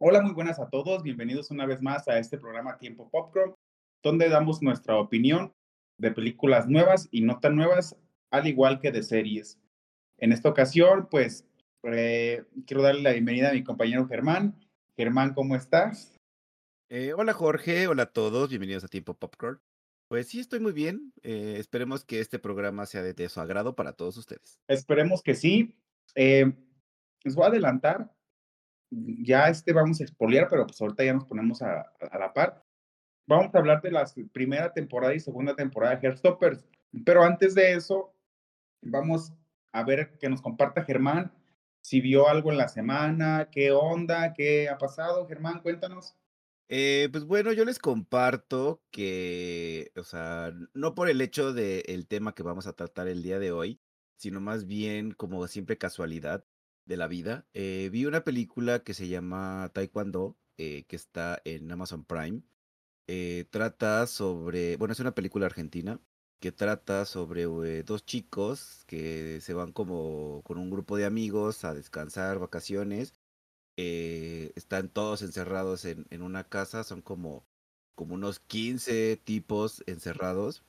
Hola, muy buenas a todos. Bienvenidos una vez más a este programa Tiempo Popcorn, donde damos nuestra opinión de películas nuevas y no tan nuevas, al igual que de series. En esta ocasión, pues, eh, quiero darle la bienvenida a mi compañero Germán. Germán, ¿cómo estás? Eh, hola Jorge, hola a todos, bienvenidos a Tiempo Popcorn. Pues sí, estoy muy bien. eh, esperemos que este programa sea de, de su agrado para todos ustedes. Esperemos que sí. Les voy a adelantar. Ya este vamos a expoliar, pero pues ahorita ya nos ponemos a, la par. Vamos a hablar de la primera temporada y segunda temporada de Heartstoppers. Pero antes de eso, vamos a ver que nos comparta Germán si vio algo en la semana, qué onda, qué ha pasado. Germán, cuéntanos. Eh, pues bueno, yo les comparto que, o sea, no por el hecho del tema que vamos a tratar el día de hoy, sino más bien como siempre casualidad de la vida. eh, vi una película que se llama Taekwondo, eh, que está en Amazon Prime. eh, trata sobre, bueno, es una película argentina que trata sobre eh, dos chicos que se van como con un grupo de amigos a descansar, vacaciones. eh, están todos encerrados en, en una casa, son como, como unos 15 tipos encerrados.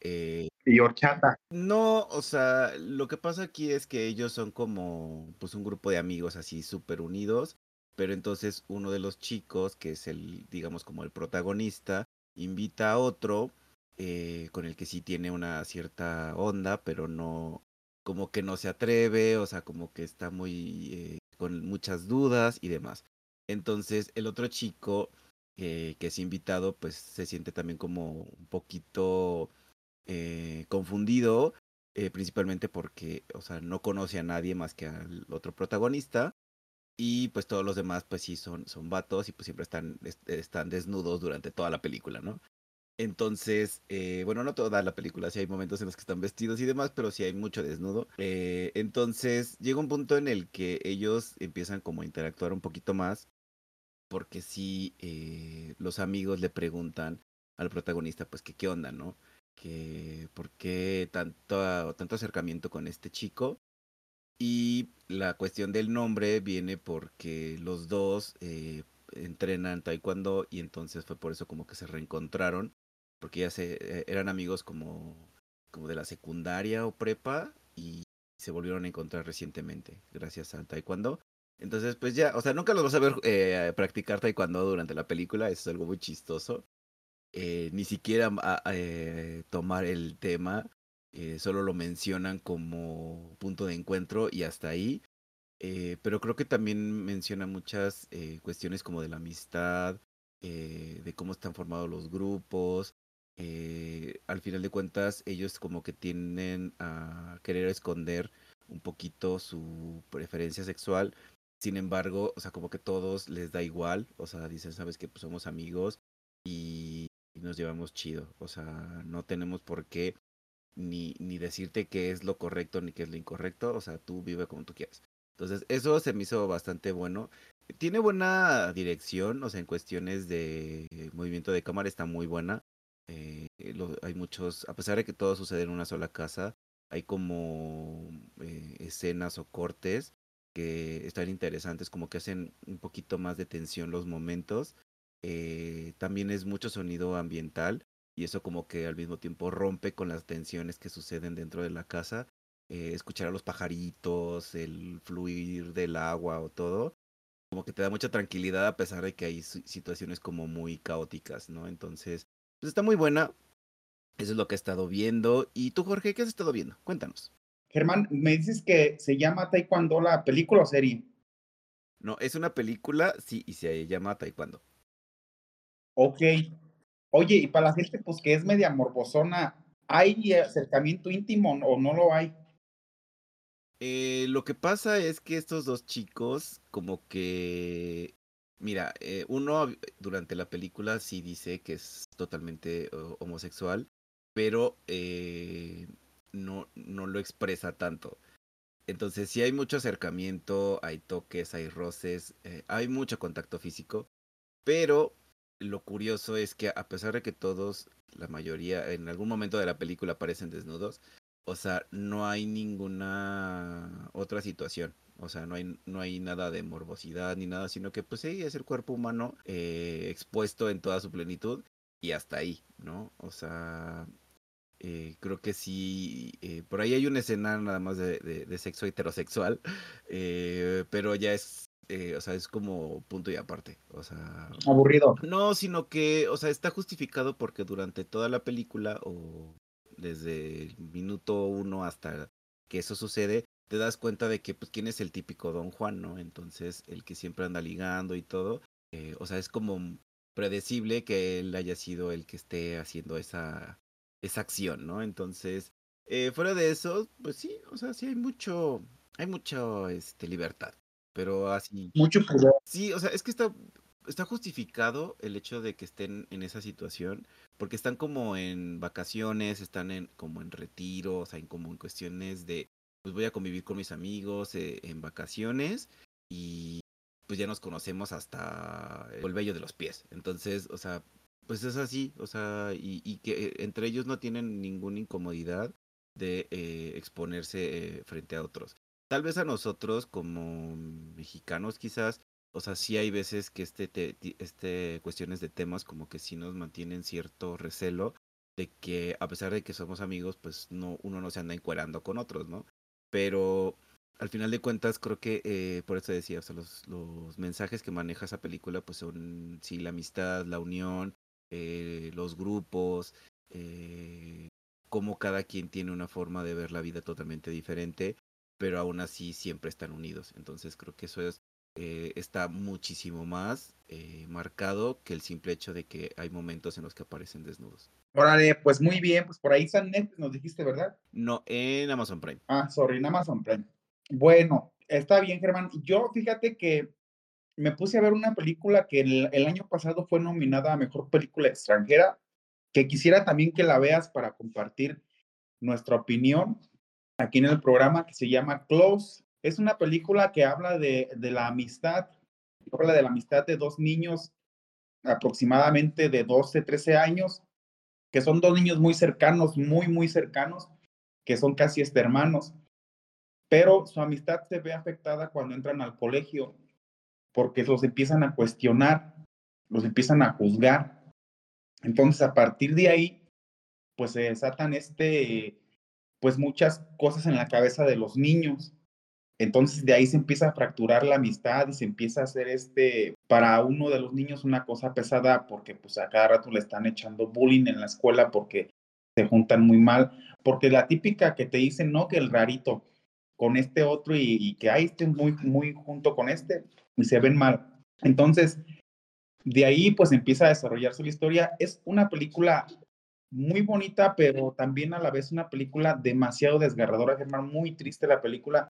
eh, Y horchata. no, o sea, lo que pasa aquí es que ellos son como, pues, un grupo de amigos así súper unidos, pero entonces uno de los chicos, que es el, digamos, como el protagonista, invita a otro eh, con el que sí tiene una cierta onda, pero no, como que no se atreve, o sea, como que está muy, eh, con muchas dudas y demás. Entonces, el otro chico eh, que es invitado, pues, se siente también como un poquito eh, confundido, eh, principalmente porque, o sea, no conoce a nadie más que al otro protagonista. Y pues todos los demás, pues sí, son, son vatos y pues siempre están, est- están desnudos durante toda la película, ¿no? Entonces, eh, bueno, no toda la película, sí hay momentos en los que están vestidos y demás, pero sí hay mucho desnudo. Eh, entonces, llega un punto en el que ellos empiezan como a interactuar un poquito más, porque sí, eh, los amigos le preguntan al protagonista, pues, qué onda, ¿no? Que por qué tanto, tanto acercamiento con este chico. Y la cuestión del nombre viene porque los dos eh, entrenan taekwondo y entonces fue por eso como que se reencontraron, porque ya se eh, eran amigos como, como de la secundaria o prepa y se volvieron a encontrar recientemente gracias al taekwondo. Entonces, pues ya, o sea, nunca los vas a ver eh, practicar taekwondo durante la película, eso es algo muy chistoso. Eh, ni siquiera a- a, eh, tomar el tema, eh, solo lo mencionan como punto de encuentro y hasta ahí. Eh, pero creo que también menciona muchas cuestiones como de la amistad, de cómo están formados los grupos. al final de cuentas, ellos como que tienden a querer esconder un poquito su preferencia sexual. Sin embargo, o sea, como que todos les da igual. O sea, dicen, sabes que pues somos amigos y nos llevamos chido. O sea, no tenemos por qué ni, ni decirte qué es lo correcto ni qué es lo incorrecto. O sea, tú vive como tú quieras. Entonces, eso se me hizo bastante bueno. Tiene buena dirección, o sea, en cuestiones de movimiento de cámara está muy buena. Eh, hay muchos, a pesar de que todo sucede en una sola casa, hay como eh, escenas o cortes que están interesantes, como que hacen un poquito más de tensión los momentos. Eh, también es mucho sonido ambiental y eso como que al mismo tiempo rompe con las tensiones que suceden dentro de la casa eh, escuchar a los pajaritos, el fluir del agua o todo, como que te da mucha tranquilidad a pesar de que hay si- situaciones como muy caóticas, ¿no? Entonces, pues está muy buena. Eso es lo que he estado viendo. ¿Y tú, Jorge, qué has estado viendo? Cuéntanos. Germán, me dices que se llama Taekwondo la película o serie. No, es una película, sí, y se llama Taekwondo. Ok. Oye, y para la gente pues que es media morbosona, ¿hay acercamiento íntimo o no lo hay? Eh, lo que pasa es que estos dos chicos, como que, mira, eh, uno durante la película sí dice que es totalmente oh, homosexual, pero eh, no, no lo expresa tanto. Entonces sí hay mucho acercamiento, hay toques, hay roces, hay mucho contacto físico, pero lo curioso es que a pesar de que todos, la mayoría, en algún momento de la película aparecen desnudos, o sea, no hay ninguna otra situación. O sea, no hay, no hay nada de morbosidad ni nada, sino que pues sí, es el cuerpo humano eh, expuesto en toda su plenitud y hasta ahí, ¿no? O sea, eh, creo que sí, eh, por ahí hay una escena nada más de, de, sexo heterosexual, eh, pero ya es, o sea, es como punto y aparte, o sea... Aburrido. No, sino que, o sea, está justificado porque durante toda la película o desde el minuto uno hasta que eso sucede, te das cuenta de que, pues, quién es el típico Don Juan, ¿no? Entonces, el que siempre anda ligando y todo, o sea, es como predecible que él haya sido el que esté haciendo esa esa acción, ¿no? Entonces, eh, fuera de eso, pues sí, o sea, sí hay mucho, hay mucho, este, libertad, pero así. Mucho poder. Sí, o sea, es que está, está justificado el hecho de que estén en esa situación, porque están como en vacaciones, están en, como en retiro, o sea, en como en cuestiones de, pues voy a convivir con mis amigos eh, en vacaciones y pues ya nos conocemos hasta el vello de los pies. Entonces, o sea, pues es así, o sea, y, que eh, entre ellos no tienen ninguna incomodidad de eh, exponerse eh, frente a otros. Tal vez a nosotros como mexicanos quizás, o sea, sí hay veces que este, este cuestiones de temas como que sí nos mantienen cierto recelo de que a pesar de que somos amigos, pues no, uno no se anda encuerando con otros, ¿no? Pero al final de cuentas creo que por eso decía, o sea, los, los mensajes que maneja esa película pues son sí la amistad, la unión, eh, los grupos, eh, cómo cada quien tiene una forma de ver la vida totalmente diferente, pero aún así siempre están unidos. Entonces creo que eso es, eh, está muchísimo más marcado que el simple hecho de que hay momentos en los que aparecen desnudos. Órale, pues muy bien, pues por ahí están Netflix, nos dijiste, ¿verdad? No, en Amazon Prime. Ah, sorry, en Amazon Prime. Bueno, está bien, Germán. Yo fíjate que me puse a ver una película que el, año pasado fue nominada a Mejor Película Extranjera, que quisiera también que la veas para compartir nuestra opinión aquí en el programa que se llama Close. Es una película que habla de, de la amistad, habla de la amistad de dos niños aproximadamente de 12, 13 años, que son dos niños muy cercanos, muy, muy cercanos, que son casi este hermanos, pero su amistad se ve afectada cuando entran al colegio porque los empiezan a cuestionar, los empiezan a juzgar. Entonces, a partir de ahí, pues se desatan este, pues muchas cosas en la cabeza de los niños. Entonces, de ahí se empieza a fracturar la amistad y se empieza a hacer este, para uno de los niños una cosa pesada porque pues a cada rato le están echando bullying en la escuela porque se juntan muy mal, porque la típica que te dicen, no, que el rarito con este otro y, que ahí esté muy, muy junto con este, y se ven mal. Entonces, de ahí pues empieza a desarrollarse la historia. Es una película muy bonita, pero también a la vez una película demasiado desgarradora, Germán, muy triste la película.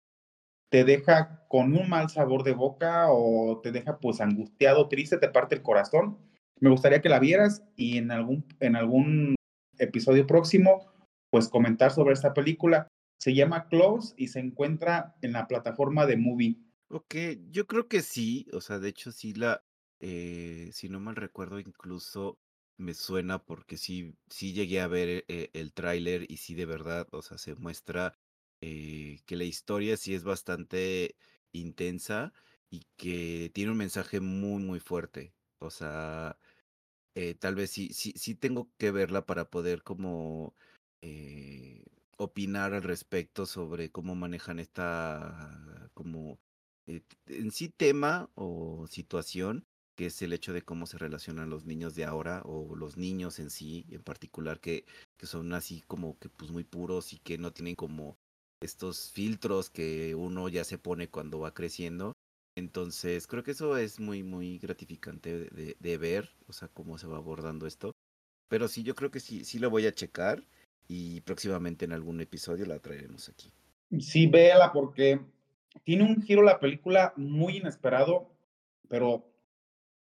Te deja con un mal sabor de boca o te deja pues angustiado, triste, te parte el corazón. Me gustaría que la vieras y en algún, en algún episodio próximo pues comentar sobre esta película. Se llama Close y se encuentra en la plataforma de Movie. Ok, yo creo que sí, o sea, de hecho sí la, eh, si no mal recuerdo, incluso me suena porque sí, sí llegué a ver eh, el tráiler y sí de verdad, o sea, se muestra eh, que la historia sí es bastante intensa y que tiene un mensaje muy, muy fuerte. O sea, tal vez sí, sí, sí tengo que verla para poder como opinar al respecto sobre cómo manejan esta como eh, en sí tema o situación, que es el hecho de cómo se relacionan los niños de ahora o los niños en sí en particular que, que son así como que pues muy puros y que no tienen como estos filtros que uno ya se pone cuando va creciendo. Entonces creo que eso es muy muy gratificante de, de ver, o sea, cómo se va abordando esto. Pero sí, yo creo que sí, sí lo voy a checar y próximamente en algún episodio la traeremos aquí. Sí, véala porque tiene un giro la película muy inesperado, pero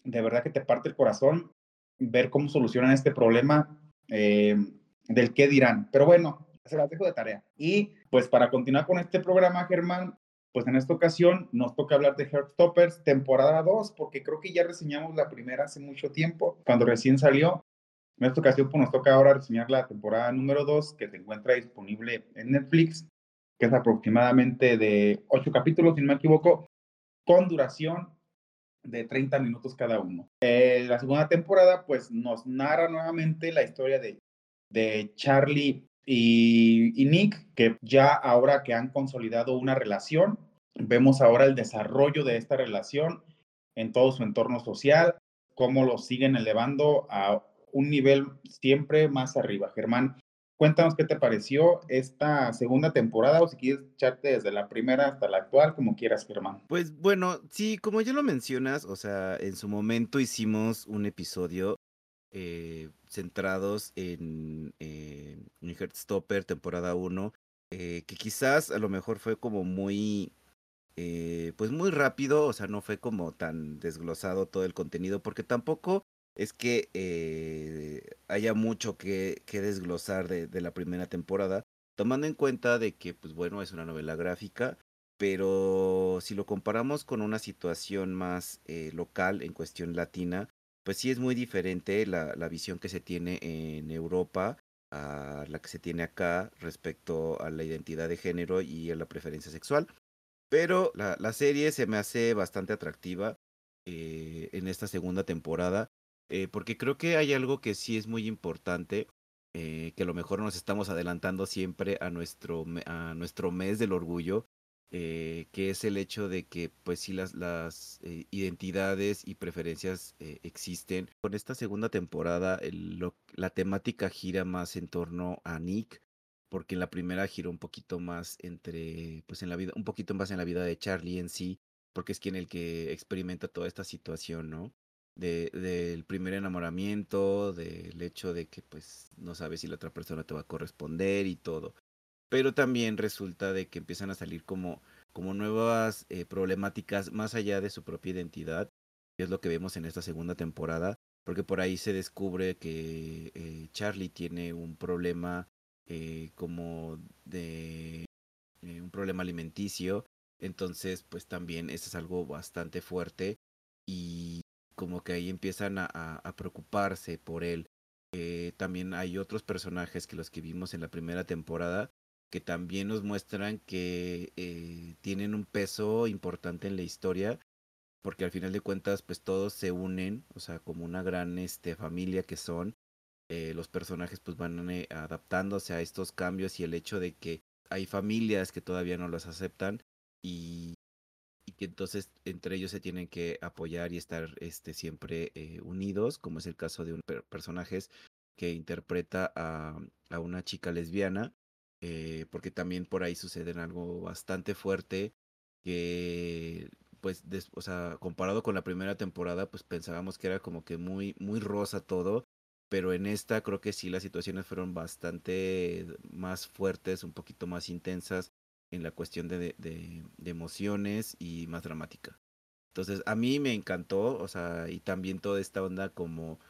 de verdad que te parte el corazón ver cómo solucionan este problema eh, del qué dirán. Pero bueno, se las dejo de tarea. Y pues para continuar con este programa, Germán, pues en esta ocasión nos toca hablar de Heartstoppers temporada 2, porque creo que ya reseñamos la primera hace mucho tiempo, cuando recién salió. En esta ocasión pues nos toca ahora reseñar la temporada número 2, que se encuentra disponible en Netflix. que es aproximadamente de ocho capítulos, si no me equivoco, con duración de 30 minutos cada uno. Eh, la segunda temporada, pues, nos narra nuevamente la historia de, de Charlie y, y Nick, que ya ahora que han consolidado una relación, vemos ahora el desarrollo de esta relación en todo su entorno social, cómo lo siguen elevando a un nivel siempre más arriba. Germán, cuéntanos qué te pareció esta segunda temporada o si quieres echarte desde la primera hasta la actual, como quieras, Germán. Pues bueno, sí, como ya lo mencionas, o sea, en su momento hicimos un episodio eh, centrados en eh, Heartstopper temporada 1, eh, que quizás a lo mejor fue como muy eh, pues muy rápido, o sea, no fue como tan desglosado todo el contenido, porque tampoco es que eh, haya mucho que, desglosar de, la primera temporada, tomando en cuenta de que, pues bueno, es una novela gráfica, pero si lo comparamos con una situación más eh, local en cuestión latina, pues sí es muy diferente la, la visión que se tiene en Europa a la que se tiene acá respecto a la identidad de género y a la preferencia sexual. Pero la, la serie se me hace bastante atractiva eh, en esta segunda temporada, eh, porque creo que hay algo que sí es muy importante, eh, que a lo mejor nos estamos adelantando siempre a nuestro, a nuestro mes del orgullo, que es el hecho de que pues sí las, las identidades y preferencias existen. Con esta segunda temporada la temática gira más en torno a Nick, porque en la primera giró un poquito más entre, pues en la vida, un poquito más en la vida de Charlie en sí, porque es quien el que experimenta toda esta situación, ¿no? De, del primer enamoramiento, del hecho de que pues no sabes si la otra persona te va a corresponder y todo. Pero también resulta de que empiezan a salir como, como nuevas eh, problemáticas más allá de su propia identidad, que es lo que vemos en esta segunda temporada, porque por ahí se descubre que eh, Charlie tiene un problema eh, como de eh, un problema alimenticio. Entonces, pues también eso es algo bastante fuerte y como que ahí empiezan a, preocuparse por él. Eh, también hay otros personajes que los que vimos en la primera temporada que también nos muestran que eh, tienen un peso importante en la historia porque al final de cuentas pues todos se unen, o sea, como una gran este, familia que son eh, los personajes pues van adaptándose a estos cambios y el hecho de que hay familias que todavía no los aceptan y, y entonces entre ellos se tienen que apoyar y estar este, siempre eh, unidos, como es el caso de un per personajes que interpreta a, a una chica lesbiana, eh, porque también por ahí sucede algo bastante fuerte que pues, des, o sea, comparado con la primera temporada, pues pensábamos que era como que muy, muy rosa todo, pero en esta creo que sí las situaciones fueron bastante más fuertes, un poquito más intensas en la cuestión de, de, emociones y más dramática. Entonces, a mí me encantó, o sea, y también toda esta onda como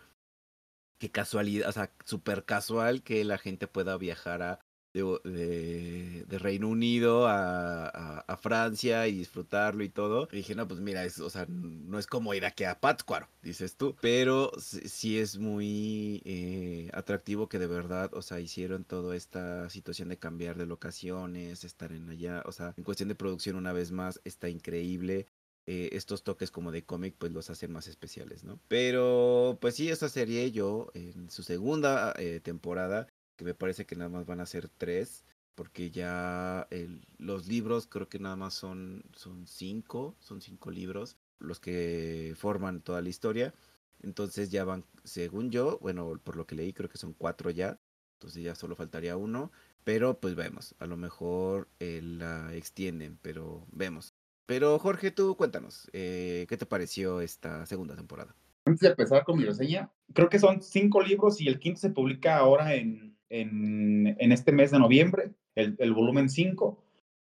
qué casualidad, o sea, súper casual que la gente pueda viajar a de, de, Reino Unido a, a, a, Francia y disfrutarlo y todo. Y dije, no, pues mira, es, o sea, no es como ir aquí a Pátzcuaro, dices tú, pero sí es muy eh, atractivo que de verdad, o sea, hicieron toda esta situación de cambiar de locaciones, estar en allá, o sea, en cuestión de producción una vez más está increíble. Eh, estos toques como de cómic pues los hacen más especiales, ¿no? Pero pues sí, esta serie yo en su segunda eh, temporada que me parece que nada más van a ser tres, porque ya el, los libros creo que nada más son, son cinco, son cinco libros los que forman toda la historia. Entonces ya van, según yo, bueno, por lo que leí, creo que son cuatro ya. Entonces ya solo faltaría uno. Pero pues vemos, a lo mejor eh, la extienden, pero vemos. Pero Jorge, tú cuéntanos, eh, ¿qué te pareció esta segunda temporada? Antes de empezar con mi reseña, creo que son cinco libros y el quinto se publica ahora en en, este mes de noviembre, el, el volumen 5,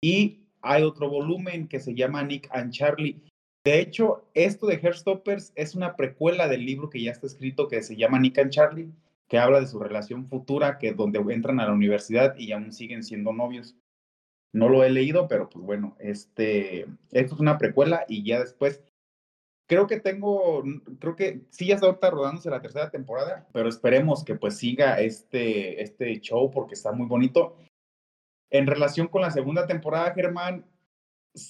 y hay otro volumen que se llama Nick and Charlie. De hecho, esto de Hairstoppers es una precuela del libro que ya está escrito que se llama Nick and Charlie, que habla de su relación futura, que donde entran a la universidad y aún siguen siendo novios. No lo he leído, pero pues bueno, este, esto es una precuela y ya después creo que tengo, creo que sí ya está rodándose la tercera temporada, pero esperemos que pues siga este, este show porque está muy bonito. En relación con la segunda temporada, Germán,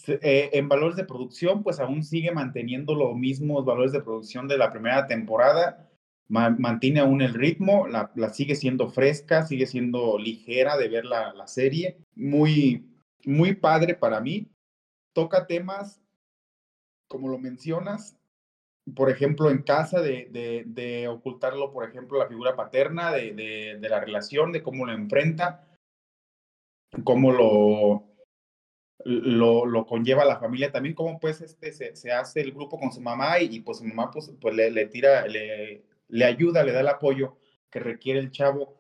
eh, en valores de producción, pues aún sigue manteniendo los mismos valores de producción de la primera temporada. mantiene aún el ritmo, la, sigue siendo fresca, sigue siendo ligera de ver la, la serie. Muy, muy padre para mí. Toca temas, como lo mencionas, por ejemplo, en casa, de, de, ocultarlo, por ejemplo, la figura paterna, de, de, la relación, de cómo lo enfrenta, cómo lo, lo, lo, conlleva la familia, también cómo pues este, se, hace el grupo con su mamá y, pues su mamá pues, pues le, tira, le, le ayuda, le da el apoyo que requiere el chavo.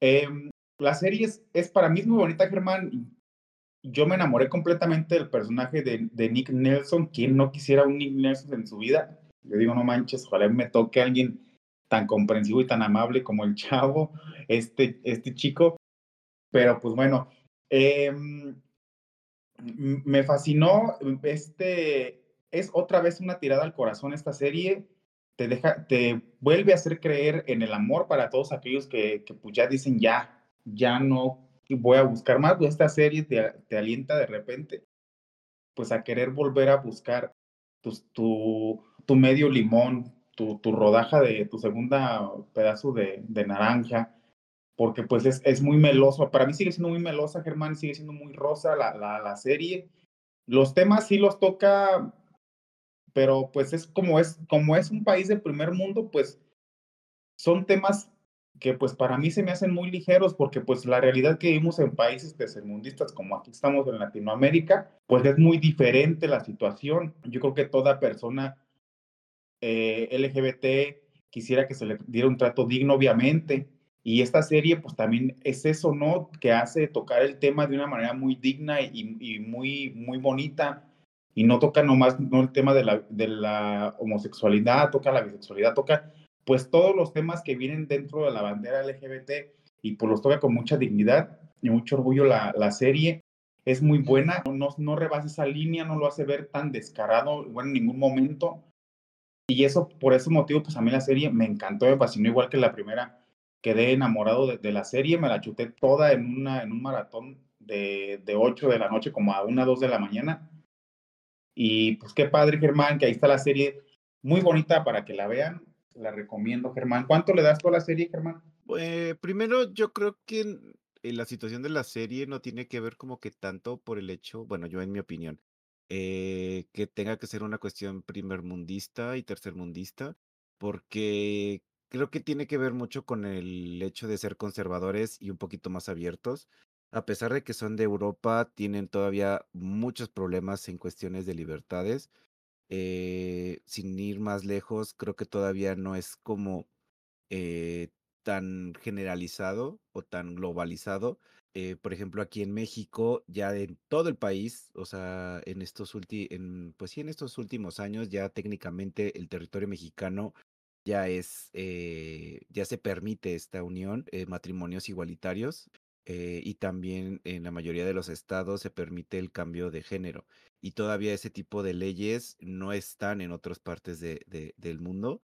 Em, la serie es, para mí muy bonita, Germán. Yo me enamoré completamente del personaje de, Nick Nelson. quien no quisiera un Nick Nelson en su vida? Yo digo, no manches, ojalá me toque alguien tan comprensivo y tan amable como el chavo, este, este chico. Pero pues bueno, eh, me fascinó, este, es otra vez una tirada al corazón esta serie, te deja, te vuelve a hacer creer en el amor para todos aquellos que, que pues ya dicen ya, ya no voy a buscar más, esta serie te, te alienta de repente, pues a querer volver a buscar tu, tu, tu medio limón, tu, tu, rodaja de tu segunda pedazo de, de naranja, porque pues es, es, muy meloso. Para mí sigue siendo muy melosa, Germán, sigue siendo muy rosa la, la, la, serie. Los temas sí los toca, pero pues es como es, como es un país de primer mundo, pues son temas que pues para mí se me hacen muy ligeros porque pues la realidad que vivimos en países tercermundistas como aquí estamos en Latinoamérica, pues es muy diferente la situación. Yo creo que toda persona eh, LGBT quisiera que se le diera un trato digno, obviamente, y esta serie, pues también es eso, ¿no? Que hace tocar el tema de una manera muy digna y, muy, muy bonita. Y no toca nomás no el tema de la, de la homosexualidad, toca la bisexualidad, toca pues todos los temas que vienen dentro de la bandera LGBT y pues los toca con mucha dignidad y mucho orgullo la, la serie. Es muy buena, no, no rebasa esa línea, no lo hace ver tan descarado, bueno, en ningún momento. Y eso, por ese motivo, pues a mí la serie me encantó, me fascinó igual que la primera quedé enamorado de, la serie, me la chuté toda en, una, en un maratón de, de 8 de la noche como a 1, 2 de la mañana. Y pues qué padre, Germán, que ahí está la serie muy bonita para que la vean. La recomiendo, Germán. ¿Cuánto le das a la serie, Germán? Pues primero, yo creo que la situación de la serie no tiene que ver como que tanto por el hecho, bueno, yo en mi opinión, eh, que tenga que ser una cuestión primermundista y tercermundista, porque creo que tiene que ver mucho con el hecho de ser conservadores y un poquito más abiertos. A pesar de que son de Europa, tienen todavía muchos problemas en cuestiones de libertades. Eh, sin ir más lejos, creo que todavía no es como eh, tan generalizado o tan globalizado. Eh, por ejemplo, aquí en México, ya en todo el país, o sea, en estos pues sí, en estos últimos años, ya técnicamente el territorio mexicano ya es, eh, ya se permite esta unión, matrimonios igualitarios, eh, y también en la mayoría de los estados se permite el cambio de género. Y todavía ese tipo de leyes no están en otras partes de, del mundo.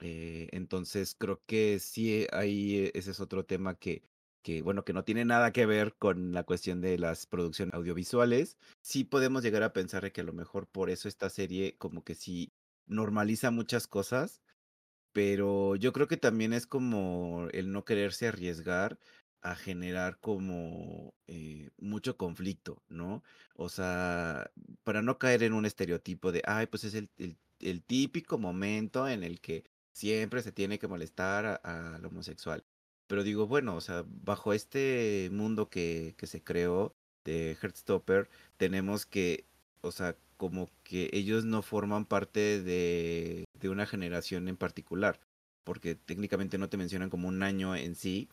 entonces creo que sí hay, ese es otro tema que, que, bueno, que no tiene nada que ver con la cuestión de las producciones audiovisuales. Sí podemos llegar a pensar que a lo mejor por eso esta serie como que sí normaliza muchas cosas, pero yo creo que también es como el no quererse arriesgar a generar como eh, mucho conflicto, ¿no? O sea, para no caer en un estereotipo de, ay, pues es el, el, típico momento en el que siempre se tiene que molestar al homosexual. Pero digo, bueno, o sea, bajo este mundo que, que se creó de Heartstopper, tenemos que, o sea, como que ellos no forman parte de, de una generación en particular, porque técnicamente no te mencionan como un año en sí,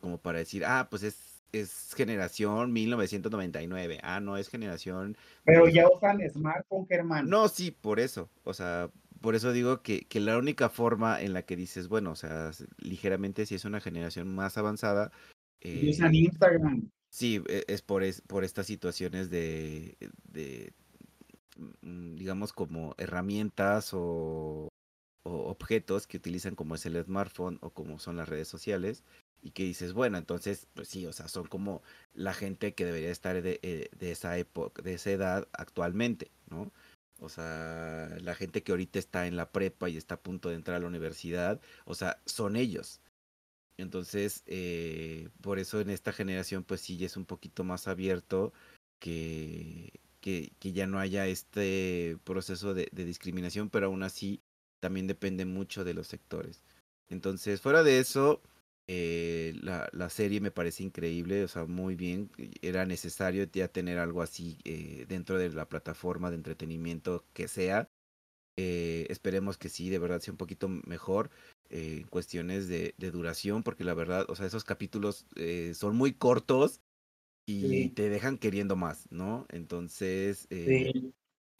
como para decir, ah, pues es, es generación 1999, ah, no, es generación... Pero ya usan smartphone, Germán. No, sí, por eso, o sea, por eso digo que, que, la única forma en la que dices, bueno, o sea, ligeramente si es una generación más avanzada... Eh, usan Instagram. Sí, e, es por, es por estas situaciones de, de Mm, digamos, como herramientas o, objetos que utilizan como es el smartphone o como son las redes sociales. Y que dices, bueno, entonces, pues sí, o sea, son como la gente que debería estar de, eh, de esa época, de esa edad actualmente, ¿no? O sea, la gente que ahorita está en la prepa y está a punto de entrar a la universidad, o sea, son ellos. Entonces, eh, por eso en esta generación, pues sí, es un poquito más abierto que, que, que ya no haya este proceso de, de, discriminación, pero aún así también depende mucho de los sectores. Entonces, fuera de eso, eh, la, la, serie me parece increíble, o sea, muy bien. Era necesario ya tener algo así eh, dentro de la plataforma de entretenimiento que sea. Eh, esperemos que sí, de verdad sea un poquito mejor en cuestiones de, de, duración, porque la verdad, o sea, esos capítulos son muy cortos y sí. te dejan queriendo más, ¿no? Entonces, sí.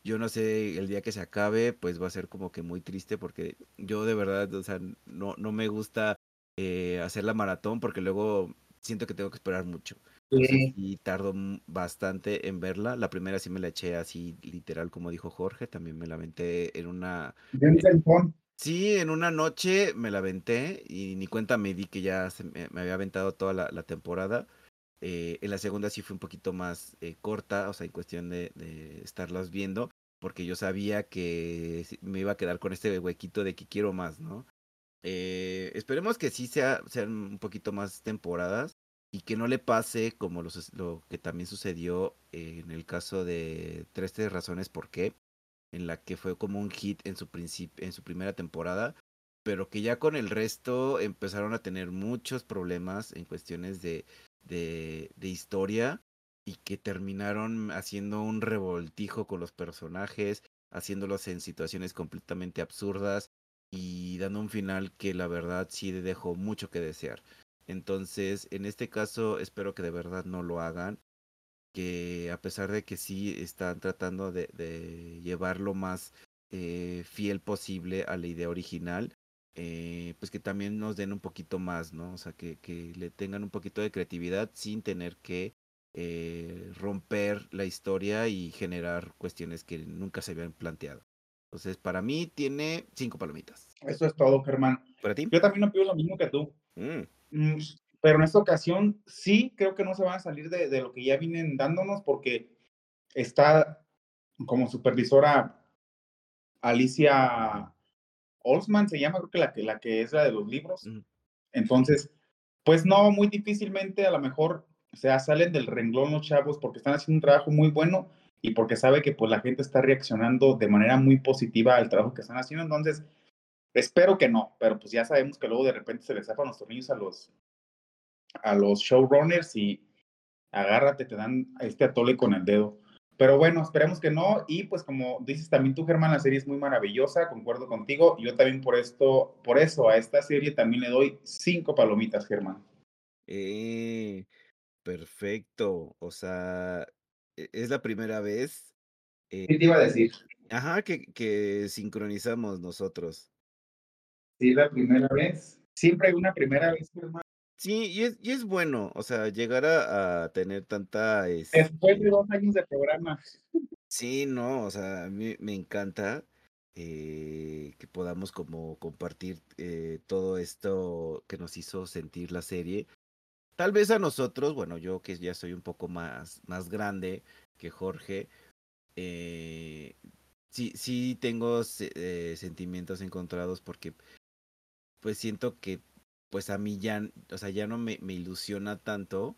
yo no sé, el día que se acabe, pues va a ser como que muy triste, porque yo de verdad, o sea, no, no me gusta eh, hacer la maratón porque luego siento que tengo que esperar mucho. Sí. y tardo bastante en verla. La primera sí me la eché así literal como dijo Jorge, también me la aventé en una... En sí, en una noche me la aventé y ni cuenta me di que ya se me, me había aventado toda la, la temporada. Eh, en la segunda sí fue un poquito más eh, corta, o sea, en cuestión de, de, estarlas viendo, porque yo sabía que me iba a quedar con este huequito de que quiero más, ¿no? Eh, esperemos que sí sea, sean un poquito más temporadas y que no le pase como lo que también sucedió en el caso de 13 razones por qué, en la que fue como un hit en su, en su primera temporada, pero que ya con el resto empezaron a tener muchos problemas en cuestiones de, de historia y que terminaron haciendo un revoltijo con los personajes, haciéndolos en situaciones completamente absurdas y dando un final que la verdad sí dejó mucho que desear. Entonces, en este caso, espero que de verdad no lo hagan. Que a pesar de que sí están tratando de, de llevar lo más eh, fiel posible a la idea original, eh, pues que también nos den un poquito más, ¿no? O sea, que, le tengan un poquito de creatividad sin tener que eh, romper la historia y generar cuestiones que nunca se habían planteado. Entonces, para mí tiene cinco palomitas. Eso es todo, Germán. ¿Para ti? Yo también no pido lo mismo que tú. Mm. Mm, pero en esta ocasión sí creo que no se van a salir de, de, lo que ya vienen dándonos porque está como supervisora Alicia Olsman, se llama, creo que la que, la que es la de los libros. Mm. Entonces, pues no, muy difícilmente a lo mejor, o sea, salen del renglón los chavos porque están haciendo un trabajo muy bueno y porque sabe que pues la gente está reaccionando de manera muy positiva al trabajo que están haciendo. Entonces, espero que no, pero pues ya sabemos que luego de repente se les zafan los tornillos a los, a los showrunners y agárrate, te dan este atole con el dedo. Pero bueno, esperemos que no. Y pues como dices también tú, Germán, la serie es muy maravillosa, concuerdo contigo. Yo también por esto, por eso a esta serie también le doy cinco palomitas, Germán. Eh, perfecto. O sea, es la primera vez. Eh, ¿Qué te iba a decir? Ajá, que, que sincronizamos nosotros. Sí, la primera vez. Siempre hay una primera vez, hermano. Sí, y es, y es bueno, o sea, llegar a, a tener tanta... Es... Después de dos años de programa. Sí, no, o sea, a mí me encanta eh, que podamos como compartir eh, todo esto que nos hizo sentir la serie. Tal vez a nosotros, bueno, yo que ya soy un poco más, más grande que Jorge, eh, sí, sí tengo eh, sentimientos encontrados porque pues siento que pues a mí ya, o sea, ya no me, me ilusiona tanto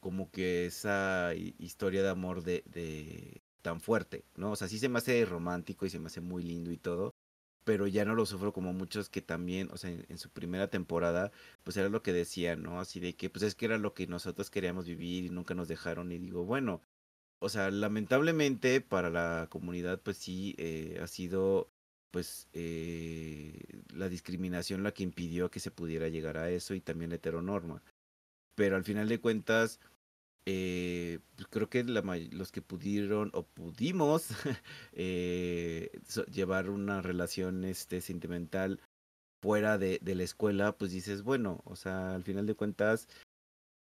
como que esa historia de amor de, de tan fuerte, ¿no? O sea, sí se me hace romántico y se me hace muy lindo y todo, pero ya no lo sufro como muchos que también, o sea, en, su primera temporada, pues era lo que decían, ¿no? Así de que, pues es que era lo que nosotros queríamos vivir y nunca nos dejaron y digo, bueno, o sea, lamentablemente para la comunidad, pues sí, eh, ha sido, pues, eh, la discriminación la que impidió que se pudiera llegar a eso y también heteronorma. Pero al final de cuentas, eh, pues creo que los que pudieron o pudimos eh, llevar una relación este, sentimental fuera de, de, la escuela, pues dices, bueno, o sea, al final de cuentas,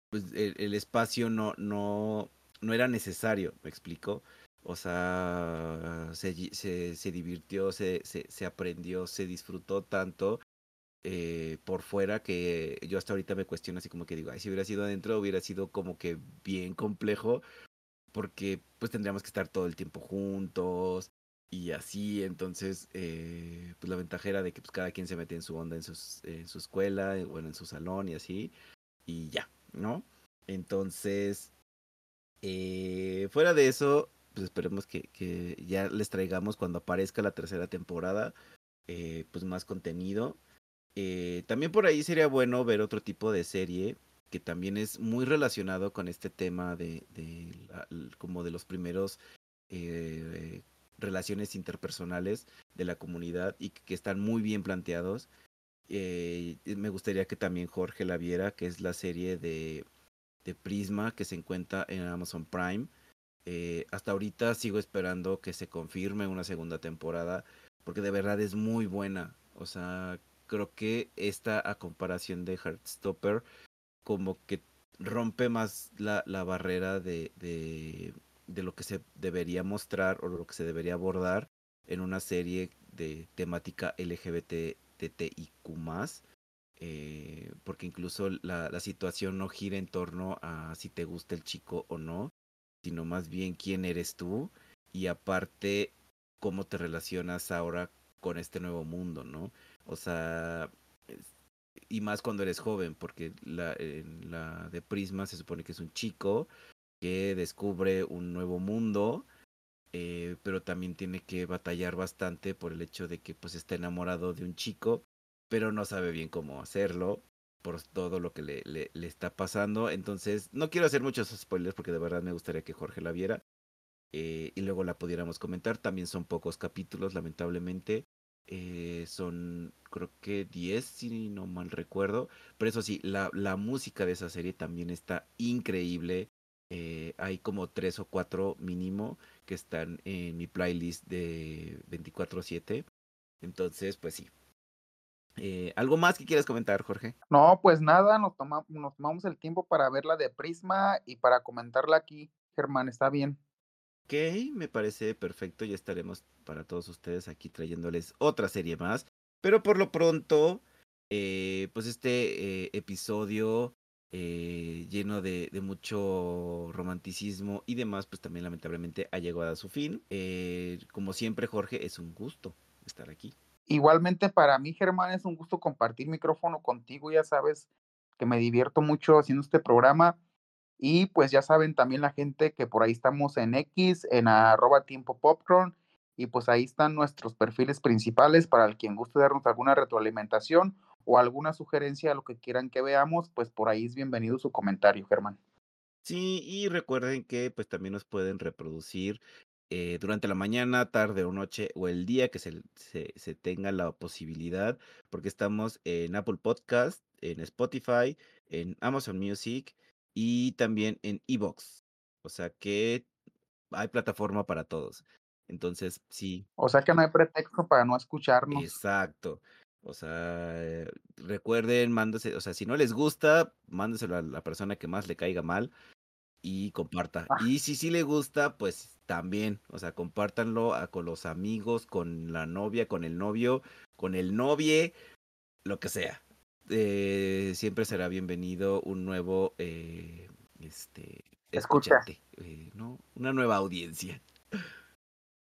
pues el, el espacio no, no, no era necesario, me explico. O sea, se, se, se divirtió, se, se, se aprendió, se disfrutó tanto eh, por fuera que yo hasta ahorita me cuestiono así como que digo, ay, si hubiera sido adentro hubiera sido como que bien complejo porque pues tendríamos que estar todo el tiempo juntos y así, entonces eh, pues la ventaja era de que pues cada quien se mete en su onda en, sus, en su escuela, eh, bueno, en su salón y así, y ya, ¿no? Entonces, eh, fuera de eso, pues esperemos que, que, ya les traigamos cuando aparezca la tercera temporada, pues más contenido. Eh, también por ahí sería bueno ver otro tipo de serie que también es muy relacionado con este tema de, como de los primeros eh, relaciones interpersonales de la comunidad y que, están muy bien planteados. Eh, me gustaría que también Jorge la viera, que es la serie de, Prisma que se encuentra en Amazon Prime. Hasta ahorita sigo esperando que se confirme una segunda temporada, porque de verdad es muy buena. O sea, creo que esta a comparación de Heartstopper, como que rompe más la, la barrera de, de, de, lo que se debería mostrar o lo que se debería abordar en una serie de temática LGBTTIQ eh, porque incluso la, la, situación no gira en torno a si te gusta el chico o no, sino más bien quién eres tú y aparte cómo te relacionas ahora con este nuevo mundo, ¿no? O sea, y más cuando eres joven, porque la, la de Prisma se supone que es un chico que descubre un nuevo mundo, eh, pero también tiene que batallar bastante por el hecho de que pues está enamorado de un chico, pero no sabe bien cómo hacerlo por todo lo que le, le, le está pasando. Entonces, no quiero hacer muchos spoilers porque de verdad me gustaría que Jorge la viera. Eh, y luego la pudiéramos comentar. También son pocos capítulos, lamentablemente. Eh, son creo que 10 si no mal recuerdo pero eso sí la, la música de esa serie también está increíble eh, hay como tres o cuatro mínimo que están en mi playlist de 24/7 entonces pues sí eh, ¿Algo más que quieras comentar, Jorge? No, pues nada, nos, toma, nos tomamos el tiempo para verla de Prisma y para comentarla aquí, Germán, está bien. Me parece perfecto. Ya estaremos para todos ustedes aquí trayéndoles otra serie más. Pero por lo pronto, eh, pues este eh, episodio eh, lleno de, de, mucho romanticismo y demás, pues también lamentablemente ha llegado a su fin. Eh, como siempre, Jorge, es un gusto estar aquí. Igualmente para mí, Germán, es un gusto compartir micrófono contigo. Ya sabes que me divierto mucho haciendo este programa. Y pues ya saben también la gente que por ahí estamos en X, en arroba tiempo popcorn, y pues ahí están nuestros perfiles principales para el quien guste darnos alguna retroalimentación o alguna sugerencia a lo que quieran que veamos, pues por ahí es bienvenido su comentario, Germán. Sí, y recuerden que pues también nos pueden reproducir eh, durante la mañana, tarde o noche o el día que se, se, se, tenga la posibilidad, porque estamos en Apple Podcast, en Spotify, en Amazon Music y también en Evox. O sea que hay plataforma para todos. Entonces, sí. O sea que no hay pretexto para no escucharnos. Exacto. O sea, recuerden, mándese, o sea, si no les gusta, mándeselo a la persona que más le caiga mal y comparta. Ah. Y si sí le gusta, pues también, o sea, compártanlo a, con los amigos, con la novia, con el novio, con el novie, lo que sea eh, siempre será bienvenido un nuevo eh, este escucha. eh, no una nueva audiencia.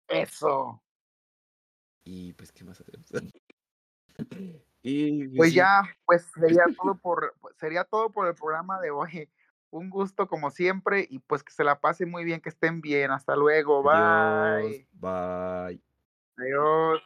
Eso. Y pues qué más hacemos y pues sí. ya pues sería todo por sería todo por el programa de hoy. Un gusto como siempre y pues que se la pasen muy bien que estén bien. Hasta luego. Adiós, bye. Bye. Adiós